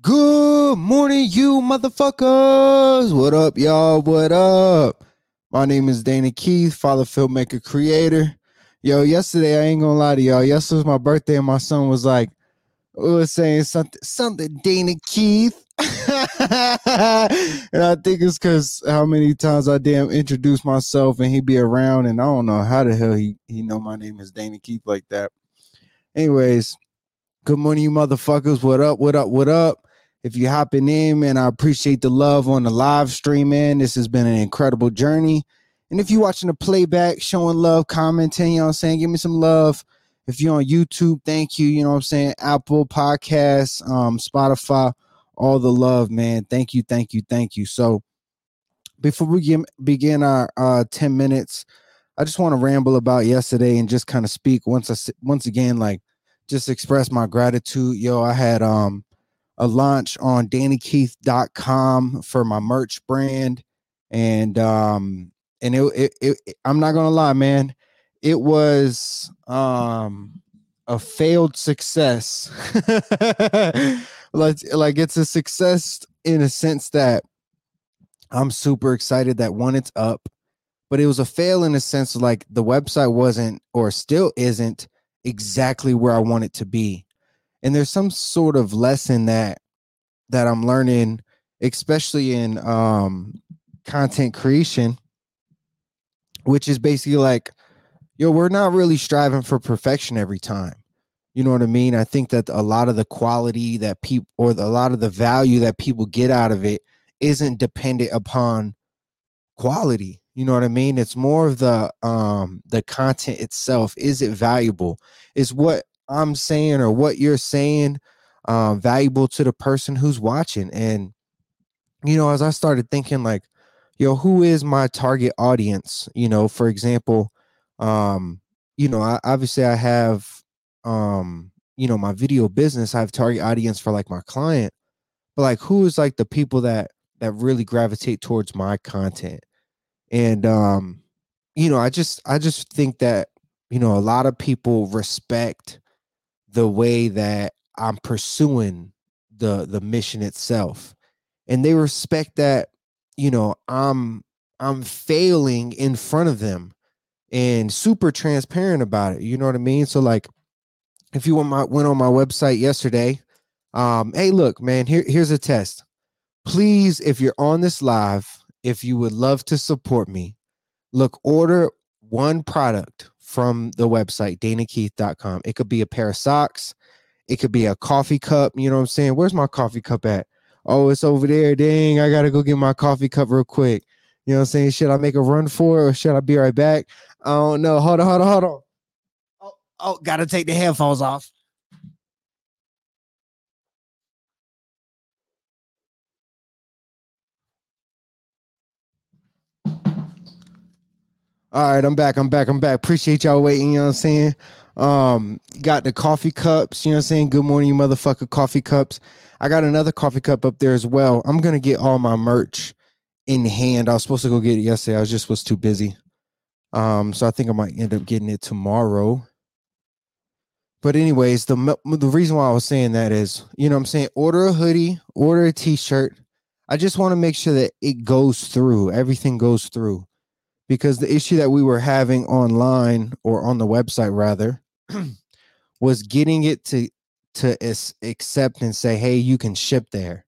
Good morning, you motherfuckers. What up, y'all? What up? My name is Dana Keith, father, filmmaker, creator. Yo, yesterday, I ain't gonna lie to y'all. Yesterday was my birthday, and my son was like, was saying something, something, Dana Keith. and I think it's because how many times I damn introduce myself and he be around, and I don't know how the hell he he know my name is Dana Keith like that. Anyways, good morning, you motherfuckers. What up? What up? What up? If you hopping in, man, I appreciate the love on the live stream, man. This has been an incredible journey. And if you're watching the playback, showing love, commenting, you know what I'm saying? Give me some love. If you're on YouTube, thank you. You know what I'm saying? Apple Podcasts, um, Spotify, all the love, man. Thank you, thank you, thank you. So before we get, begin our uh 10 minutes, I just want to ramble about yesterday and just kind of speak once I once again, like just express my gratitude. Yo, I had um a launch on dannykeith.com for my merch brand. And um and it, it, it i'm not gonna lie man it was um a failed success. Like like it's a success in a sense that i'm super excited that one it's up but it was a fail in a sense like the website wasn't or still isn't exactly where i want it to be and there's some sort of lesson that that I'm learning, especially in um, content creation, which is basically like, yo, we're not really striving for perfection every time. You know what I mean? I think that a lot of the quality that people or the, a lot of the value that people get out of it isn't dependent upon quality. You know what I mean? It's more of the um the content itself. Is it valuable? Is what I'm saying or what you're saying um, valuable to the person who's watching. And, you know, as I started thinking, like, yo, who is my target audience? You know, for example, um, you know, I, obviously I have, um, you know, my video business, I have target audience for like my client, but like, who is like the people that, that really gravitate towards my content? And, um, you know, I just, I just think that, you know, a lot of people respect the way that I'm pursuing the the mission itself. And they respect that, you know, I'm I'm failing in front of them and super transparent about it. You know what I mean? So like if you went my went on my website yesterday, um, hey, look, man, here, here's a test. Please, if you're on this live, if you would love to support me, look, order one product from the website, danakeith.com. It could be a pair of socks, it could be a coffee cup. You know what I'm saying? Where's my coffee cup at? Oh, it's over there. Dang, I gotta go get my coffee cup real quick. You know what I'm saying? Should I make a run for it or should I be right back? I don't know. Hold on, hold on, hold on. Oh, oh gotta take the headphones off. All right, I'm back. I'm back. I'm back. Appreciate y'all waiting. You know what I'm saying? Um, got the coffee cups, you know what I'm saying? Good morning, you motherfucker coffee cups. I got another coffee cup up there as well. I'm gonna get all my merch in hand. I was supposed to go get it yesterday. I was just was too busy. Um, so I think I might end up getting it tomorrow. But anyways, the the reason why I was saying that is, you know what I'm saying, order a hoodie, order a t-shirt. I just want to make sure that it goes through, everything goes through. Because the issue that we were having online or on the website rather was getting it to to accept and say, "Hey, you can ship there."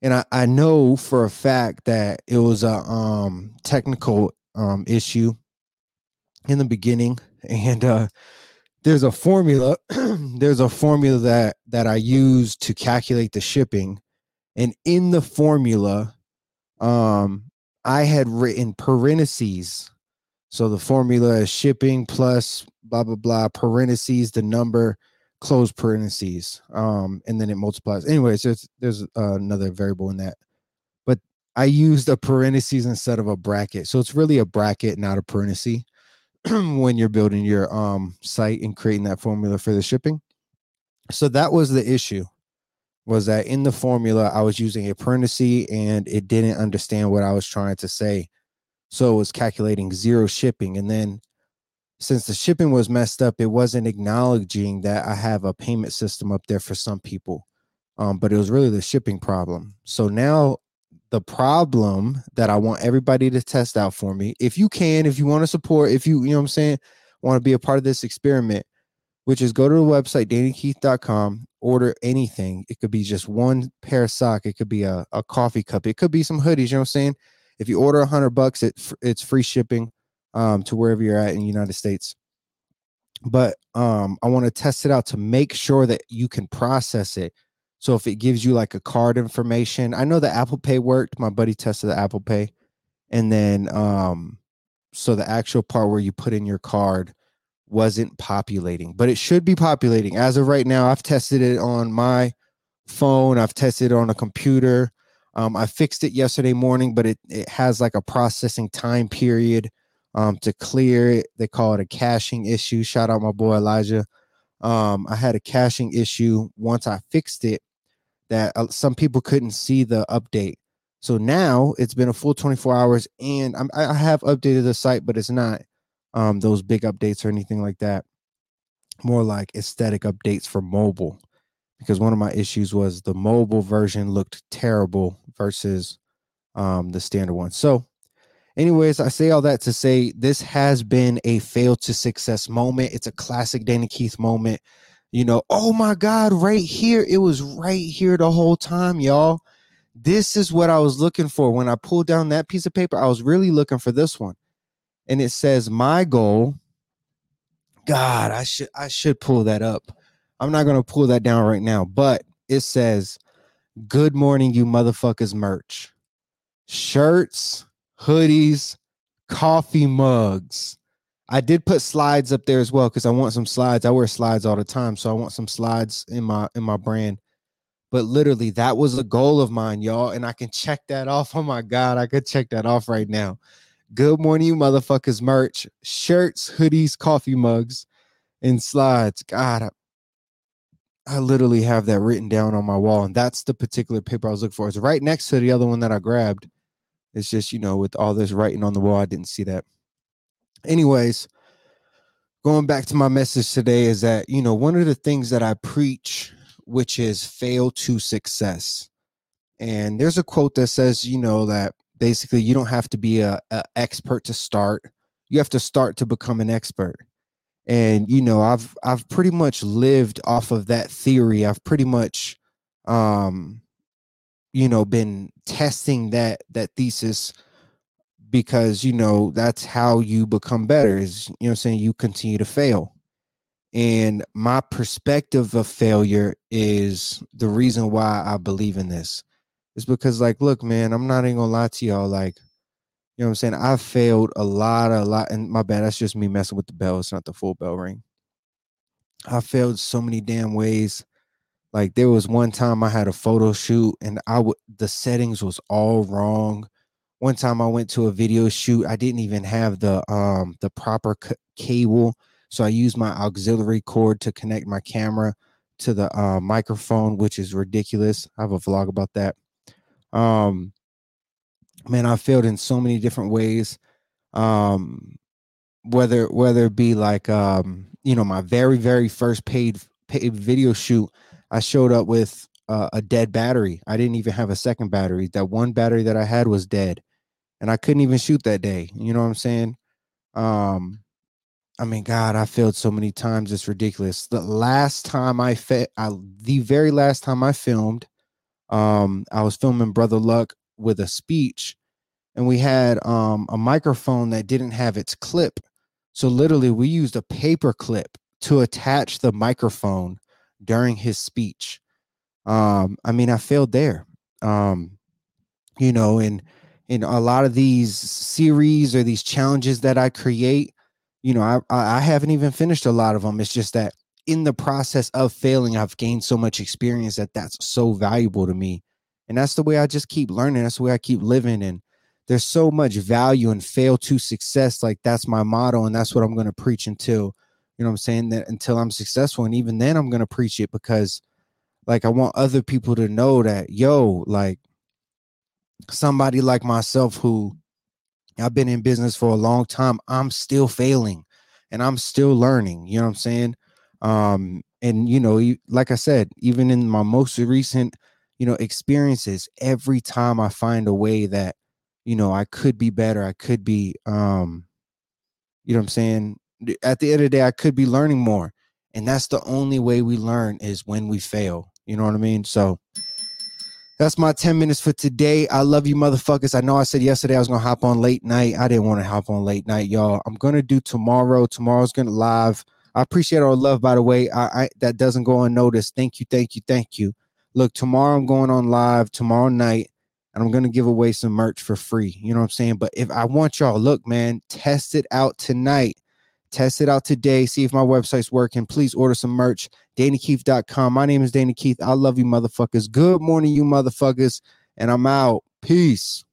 And I, I know for a fact that it was a um, technical um, issue in the beginning, and uh, there's a formula. there's a formula that that I use to calculate the shipping, and in the formula, um, I had written parentheses. So the formula is shipping plus blah blah blah parentheses the number close parentheses um and then it multiplies. Anyways there's there's uh, another variable in that. But i used a parentheses instead of a bracket. So it's really a bracket not a parenthesis when you're building your um site and creating that formula for the shipping. So that was the issue was that in the formula i was using a parenthesis and it didn't understand what i was trying to say so it was calculating zero shipping and then since the shipping was messed up, it wasn't acknowledging that I have a payment system up there for some people. Um, but it was really the shipping problem. So now the problem that I want everybody to test out for me, if you can, if you want to support, if you, you know what I'm saying, want to be a part of this experiment, which is go to the website, dannykeith.com, order anything. It could be just one pair of sock. It could be a, a coffee cup. It could be some hoodies. You know what I'm saying? If you order a hundred bucks, it, it's free shipping um, to wherever you're at in the United States. But um, I want to test it out to make sure that you can process it. So if it gives you like a card information, I know the Apple Pay worked. My buddy tested the Apple Pay. And then um, so the actual part where you put in your card wasn't populating, but it should be populating. As of right now, I've tested it on my phone, I've tested it on a computer. Um, I fixed it yesterday morning, but it, it has like a processing time period um, to clear it. They call it a caching issue. Shout out my boy Elijah. Um, I had a caching issue once I fixed it that uh, some people couldn't see the update. So now it's been a full 24 hours and I'm, I have updated the site, but it's not um, those big updates or anything like that. More like aesthetic updates for mobile, because one of my issues was the mobile version looked terrible versus um, the standard one. So, anyways, I say all that to say this has been a fail to success moment. It's a classic Dana Keith moment. You know, oh my God, right here. It was right here the whole time, y'all. This is what I was looking for. When I pulled down that piece of paper, I was really looking for this one and it says my goal. God, I should I should pull that up. I'm not gonna pull that down right now, but it says, "Good morning, you motherfuckers." Merch, shirts, hoodies, coffee mugs. I did put slides up there as well because I want some slides. I wear slides all the time, so I want some slides in my in my brand. But literally, that was a goal of mine, y'all, and I can check that off. Oh my god, I could check that off right now. Good morning, you motherfuckers merch, shirts, hoodies, coffee mugs, and slides. God, I, I, literally have that written down on my wall, and that's the particular paper I was looking for. It's right next to the other one that I grabbed. It's just, you know, with all this writing on the wall, I didn't see that. Anyways, going back to my message today is that, you know, one of the things that I preach, which is fail to success. And there's a quote that says, you know, that basically you don't have to be a, a expert to start. You have to start to become an expert. And you know i've i've pretty much lived off of that theory. I've pretty much um you know been testing that that thesis because you know that's how you become better is you know I'm saying you continue to fail. And my perspective of failure is the reason why i believe in this is because like look man i'm not even gonna lie to y'all like you know what i'm saying? I failed a lot a lot and my bad that's just me messing with the bell it's not the full bell ring. I failed so many damn ways. Like there was one time i had a photo shoot and i would the settings was all wrong. One time i went to a video shoot i didn't even have the um the proper c- cable so i used my auxiliary cord to connect my camera to the uh, microphone which is ridiculous. I have a vlog about that um, man, I failed in so many different ways. Um, whether whether it be like um, you know, my very very first paid paid video shoot, I showed up with uh, a dead battery. I didn't even have a second battery. That one battery that I had was dead, and I couldn't even shoot that day. You know what I'm saying? Um, I mean, God, I failed so many times. It's ridiculous. The last time I, fa- I the very last time I filmed, um, I was filming Brother Luck with a speech, and we had um, a microphone that didn't have its clip. So literally, we used a paper clip to attach the microphone during his speech. Um, I mean, I failed there. Um, you know, and in a lot of these series or these challenges that I create, you know, I I haven't even finished a lot of them. It's just that in the process of failing, I've gained so much experience that that's so valuable to me. And that's the way I just keep learning. That's the way I keep living. And there's so much value in fail to success. Like that's my motto. And that's what I'm going to preach until, you know I'm saying? That until I'm successful. And even then, I'm going to preach it because, like, I want other people to know that, yo, like somebody like myself who I've been in business for a long time, I'm still failing and I'm still learning. You know what I'm saying? Um, and you know, like I said, even in my most recent, you know, experiences, every time I find a way that, you know, I could be better, I could be, um, you know, what I'm saying. At the end of the day, I could be learning more, and that's the only way we learn is when we fail. You know what I mean? So that's my 10 minutes for today. I love you, motherfuckers. I know I said yesterday I was gonna hop on late night. I didn't want to hop on late night, y'all. I'm gonna do tomorrow. Tomorrow's gonna live. I appreciate all love, by the way. I, I that doesn't go unnoticed. Thank you, thank you, thank you. Look, tomorrow I'm going on live tomorrow night, and I'm gonna give away some merch for free. You know what I'm saying? But if I want y'all, look, man, test it out tonight. Test it out today. See if my website's working. Please order some merch. DannyKeith.com. My name is Danny Keith. I love you, motherfuckers. Good morning, you motherfuckers. And I'm out. Peace.